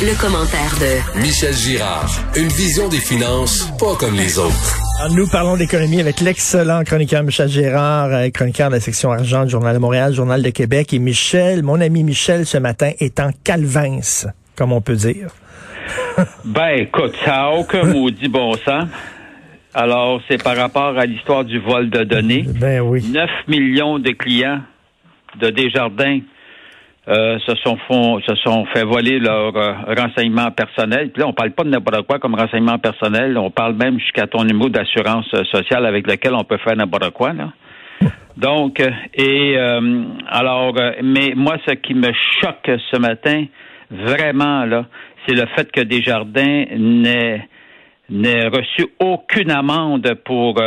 le, commentaire de Michel Girard. Une vision des finances pas comme les autres. nous parlons d'économie avec l'excellent chroniqueur Michel Girard, euh, chroniqueur de la section argent du Journal de Montréal, Journal de Québec. Et Michel, mon ami Michel, ce matin, est en calvince, comme on peut dire. ben, écoute, ça n'a aucun maudit bon sens. Alors, c'est par rapport à l'histoire du vol de données. Ben oui. 9 millions de clients de Desjardins euh, se sont se sont fait voler leurs euh, renseignements personnels. Puis là, on parle pas de n'importe quoi comme renseignements personnels. On parle même jusqu'à ton numéro d'assurance sociale avec lequel on peut faire n'importe quoi. Là. Donc, euh, et alors, mais moi, ce qui me choque ce matin, vraiment là, c'est le fait que Desjardins n'ait n'ait reçu aucune amende pour.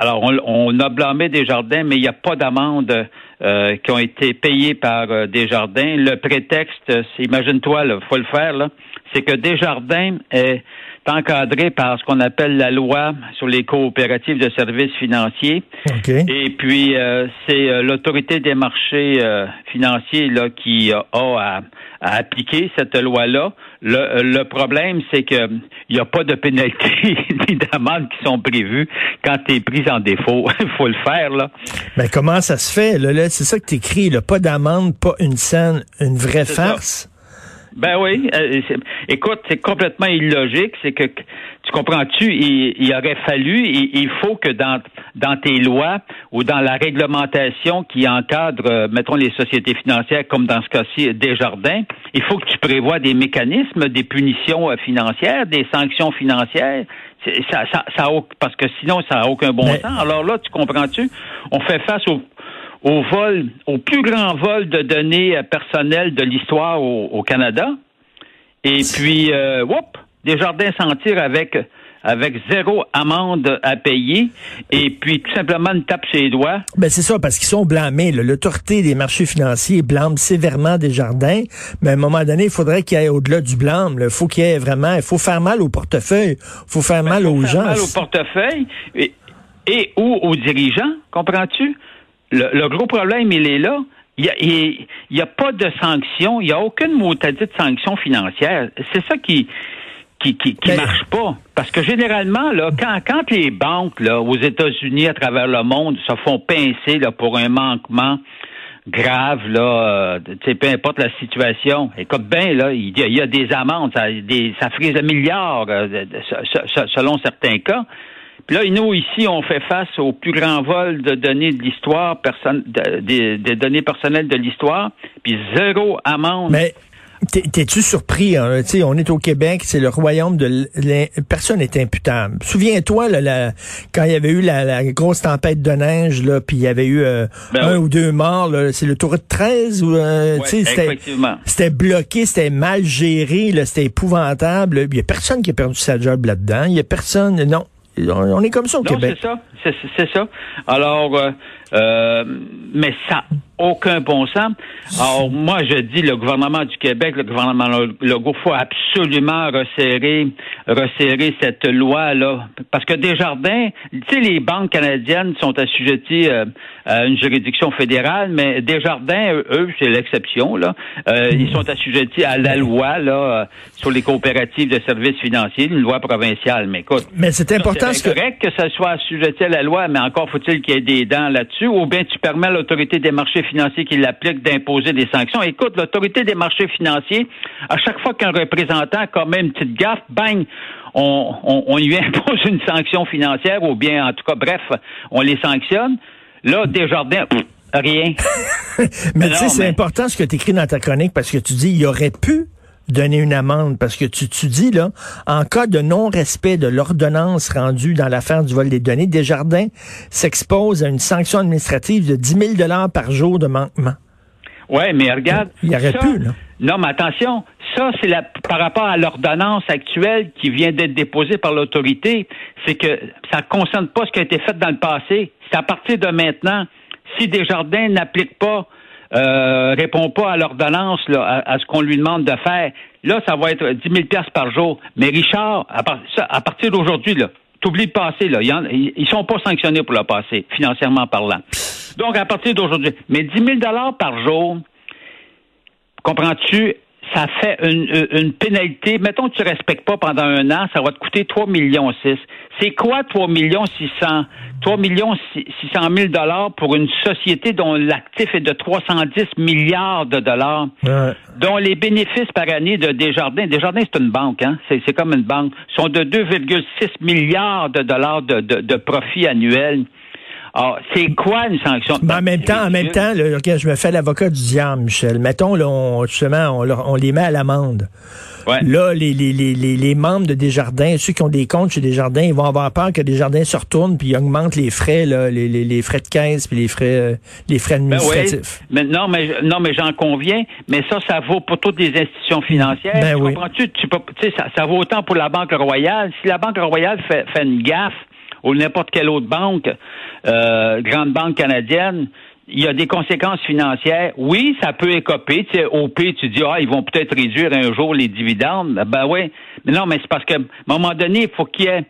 Alors, on, on a blâmé Desjardins, mais il n'y a pas d'amende euh, qui ont été payés par euh, Desjardins. Le prétexte, imagine-toi, il faut le faire, c'est que Desjardins est encadré par ce qu'on appelle la loi sur les coopératives de services financiers. Et puis, euh, c'est l'autorité des marchés financiers là, qui a à à appliquer cette loi-là. Le, le, problème, c'est que il n'y a pas de pénalité ni d'amende qui sont prévues quand tu es pris en défaut. Il faut le faire, là. Mais comment ça se fait? Là, c'est ça que tu écris, là. pas d'amende, pas une scène, une vraie farce? Ben oui. Euh, écoute, c'est complètement illogique. C'est que tu comprends-tu, il, il, aurait fallu, il, il, faut que dans, dans tes lois ou dans la réglementation qui encadre, euh, mettons, les sociétés financières, comme dans ce cas-ci, Desjardins, il faut que tu prévois des mécanismes, des punitions euh, financières, des sanctions financières. Ça, ça, ça, parce que sinon, ça n'a aucun bon sens. Alors là, tu comprends-tu? On fait face au au vol, au plus grand vol de données euh, personnelles de l'histoire au, Canada. Et puis, euh, whoop, Desjardins s'en tire avec avec zéro amende à payer et puis tout simplement une tape ses doigts. Ben c'est ça, parce qu'ils sont blâmés. L'autorité des marchés financiers blâme sévèrement Desjardins, mais à un moment donné, il faudrait qu'il y ait au-delà du blâme. Il faut qu'il y ait vraiment, il faut faire mal au portefeuille, il faut faire ben, mal aux gens. mal au portefeuille et, et ou aux dirigeants, comprends-tu? Le, gros problème, il est là. Il n'y a, a, pas de sanction, il n'y a aucune motadite de sanction financière. C'est ça qui qui, qui, qui marche pas. Parce que généralement, là, quand, quand les banques là, aux États-Unis, à travers le monde, se font pincer là, pour un manquement grave, là, euh, peu importe la situation. Écoute bien, là, il y, a, des amendes, ça, des, ça frise un milliard euh, selon certains cas. Puis là, nous, ici, on fait face au plus grand vol de données de l'histoire, des, données personnelles de l'histoire, puis zéro amende. Mais T'es-tu surpris? Hein? On est au Québec, c'est le royaume de... Personne n'est imputable. Souviens-toi, là, quand il y avait eu la, grosse tempête de neige, là, puis il y avait eu euh, ben un ou deux morts, c'est le tour de 13? Ou, euh, c'était bloqué, c'était mal géré, c'était épouvantable. Il n'y a personne qui a perdu sa job là-dedans. Il n'y a personne... Non, on est comme ça au Québec. C'est ça, c'est ça. Alors, euh, euh, mais ça aucun bon sens. Alors, moi, je dis, le gouvernement du Québec, le gouvernement Legault, faut absolument resserrer, resserrer cette loi-là. Parce que Desjardins, tu sais, les banques canadiennes sont assujetties euh, à une juridiction fédérale, mais Desjardins, eux, c'est l'exception, là. Euh, ils sont assujettis à la loi, là, sur les coopératives de services financiers, une loi provinciale. Mais écoute. Mais c'est important, C'est correct que ça soit assujetti à la loi, mais encore faut-il qu'il y ait des dents là-dessus, ou bien tu permets à l'autorité des marchés financiers qui l'applique d'imposer des sanctions. Écoute, l'autorité des marchés financiers, à chaque fois qu'un représentant commet une petite gaffe, bang, on, on, lui impose une sanction financière, ou bien, en tout cas, bref, on les sanctionne. Là, Desjardins, rien. mais tu sais, c'est important ce que tu écris dans ta chronique parce que tu dis, il aurait pu donner une amende parce que tu, tu dis là, en cas de non-respect de l'ordonnance rendue dans l'affaire du vol des données, Desjardins s'expose à une sanction administrative de 10 000 dollars par jour de manquement. Ouais, mais regarde. Il aurait pu, là. Non, mais attention, ça, c'est par rapport à l'ordonnance actuelle qui vient d'être déposée par l'autorité, c'est que ça ne concerne pas ce qui a été fait dans le passé. C'est à partir de maintenant. Si Desjardins n'applique pas euh, répond pas à l'ordonnance, à, à, ce qu'on lui demande de faire, là, ça va être 10 000 pièces par jour. Mais Richard, à, partir d'aujourd'hui, là, t'oublies le passé, là. Ils, ils sont pas sanctionnés pour le passé, financièrement parlant. Donc, à partir d'aujourd'hui. Mais 10 000 par jour, comprends-tu, ça fait une, une pénalité. Mettons que tu ne respectes pas pendant un an, ça va te coûter 3 millions 6. C'est quoi 3 millions 600? 3 millions 600 000 dollars pour une société dont l'actif est de 310 milliards de dollars, dont les bénéfices par année de Desjardins, Desjardins c'est une banque, hein? c'est comme une banque, sont de 2,6 milliards de dollars de, de, de profit annuel. Alors, c'est quoi une sanction? Mais en même temps, en même temps, je me fais l'avocat du diable, Michel. Mettons, là, on, justement, on, on les met à l'amende. Là, les, les, les, les, membres de Desjardins, ceux qui ont des comptes chez Desjardins, ils vont avoir peur que Desjardins se retournent puis augmentent les frais, là, les, les, les frais de caisse puis les frais, euh, les frais ben administratifs. mais non, mais non, mais j'en conviens. Mais ça, ça vaut pour toutes les institutions financières. Ben oui. Comprends-tu? Tu sais, ça, ça vaut autant pour la Banque Royale. Si la Banque Royale fait, fait une gaffe ou n'importe quelle autre banque, euh, grande banque canadienne, il y a des conséquences financières. Oui, ça peut écoper. Tu sais, au P, tu dis, ah, ils vont peut-être réduire un jour les dividendes. Ben oui. Mais non, mais c'est parce qu'à un moment donné, il faut qu'il y ait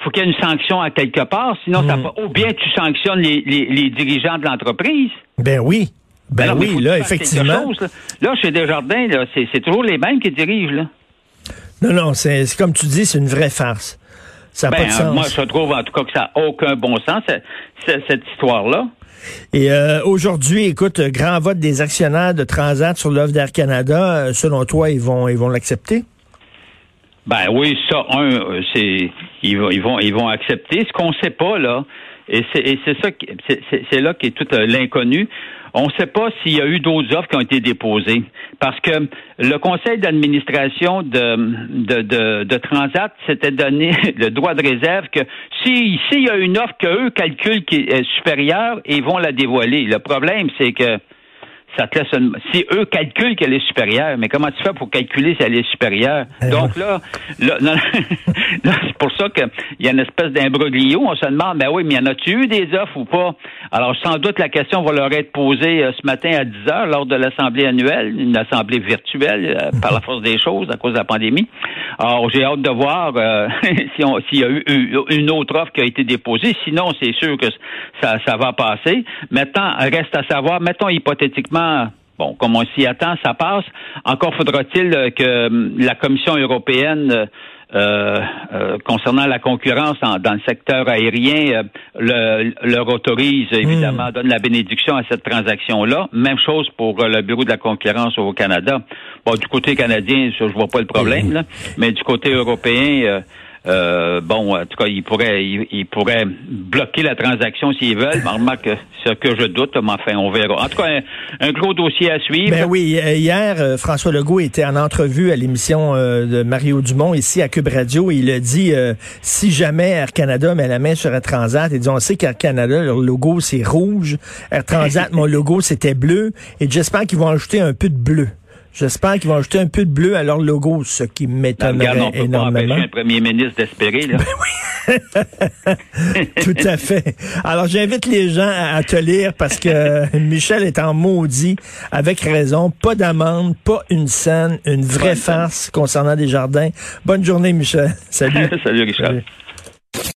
faut qu'il y ait une sanction à quelque part, sinon ça va, hmm. ou bien tu sanctionnes les, les, dirigeants de l'entreprise. Ben oui. Ben, oui, là, effectivement. là. chez Desjardins, là, c'est, toujours les mêmes qui dirigent, là. Non, non, c'est, comme tu dis, c'est une vraie farce. Ça n'a pas de ben, sens. Moi, je trouve en tout cas que ça n'a aucun bon sens, cette histoire-là. Et euh, aujourd'hui, écoute, grand vote des actionnaires de Transat sur l'offre d'Air Canada. Euh, selon toi, ils vont ils vont l'accepter? Ben oui, ça, un, euh, c'est ils vont ils vont ils vont accepter. Ce qu'on sait pas là, et c'est ça c'est là qui est tout l'inconnu. On ne sait pas s'il y a eu d'autres offres qui ont été déposées. Parce que le conseil d'administration de, de, de, Transat s'était donné le droit de réserve que s'il si, y a une offre qu'eux calculent qui est supérieure, ils vont la dévoiler. Le problème, c'est que ça te laisse si eux calculent qu'elle est supérieure, mais comment tu fais pour calculer si elle est supérieure? Eh Donc là, là, c'est pour ça qu'il y a une espèce d'imbroglio. On se demande, ben oui, mais y en a-tu eu des offres ou pas? Alors, sans doute, la question va leur être posée euh, ce matin à 10 heures lors de l'Assemblée annuelle, une assemblée virtuelle euh, par la force des choses à cause de la pandémie. Alors, j'ai hâte de voir euh, s'il y a eu une autre offre qui a été déposée. Sinon, c'est sûr que ça, ça va passer. Maintenant, reste à savoir, mettons hypothétiquement, bon, comme on s'y attend, ça passe. Encore faudra-t-il que hum, la Commission européenne euh, euh, concernant la concurrence dans le secteur aérien, euh, leur autorise, évidemment, hmm. donne la bénédiction à cette transaction-là. Même chose pour le Bureau de la concurrence au Canada. Bon, du côté canadien, je vois pas le problème, là, mais du côté européen, euh, bon, en tout cas, ils pourraient, ils, pourraient bloquer la transaction s'ils veulent. Mais remarque, ce que je doute, mais enfin, on verra. En tout cas, un, gros dossier à suivre. Ben oui, euh, hier, euh, François Legault était en entrevue à l'émission de Mario Dumont ici à Cube Radio. Et il a dit, si jamais Air Canada met la main sur Air Transat, il dit, on sait qu'Air Canada, leur logo, c'est rouge. Air Transat, mon logo, c'était bleu. Et j'espère qu'ils vont ajouter un peu de bleu. J'espère qu'ils vont ajouter un peu de bleu à leur logo, ce qui m'étonnerait énormément. un premier ministre d'espérer, là. Ben oui. Tout à fait. Alors, j'invite les gens à, te lire parce que Michel est en maudit, avec raison. Pas d'amende, pas une scène, une vraie farce concernant des jardins. Bonne journée, Michel. Salut. Salut, Richard.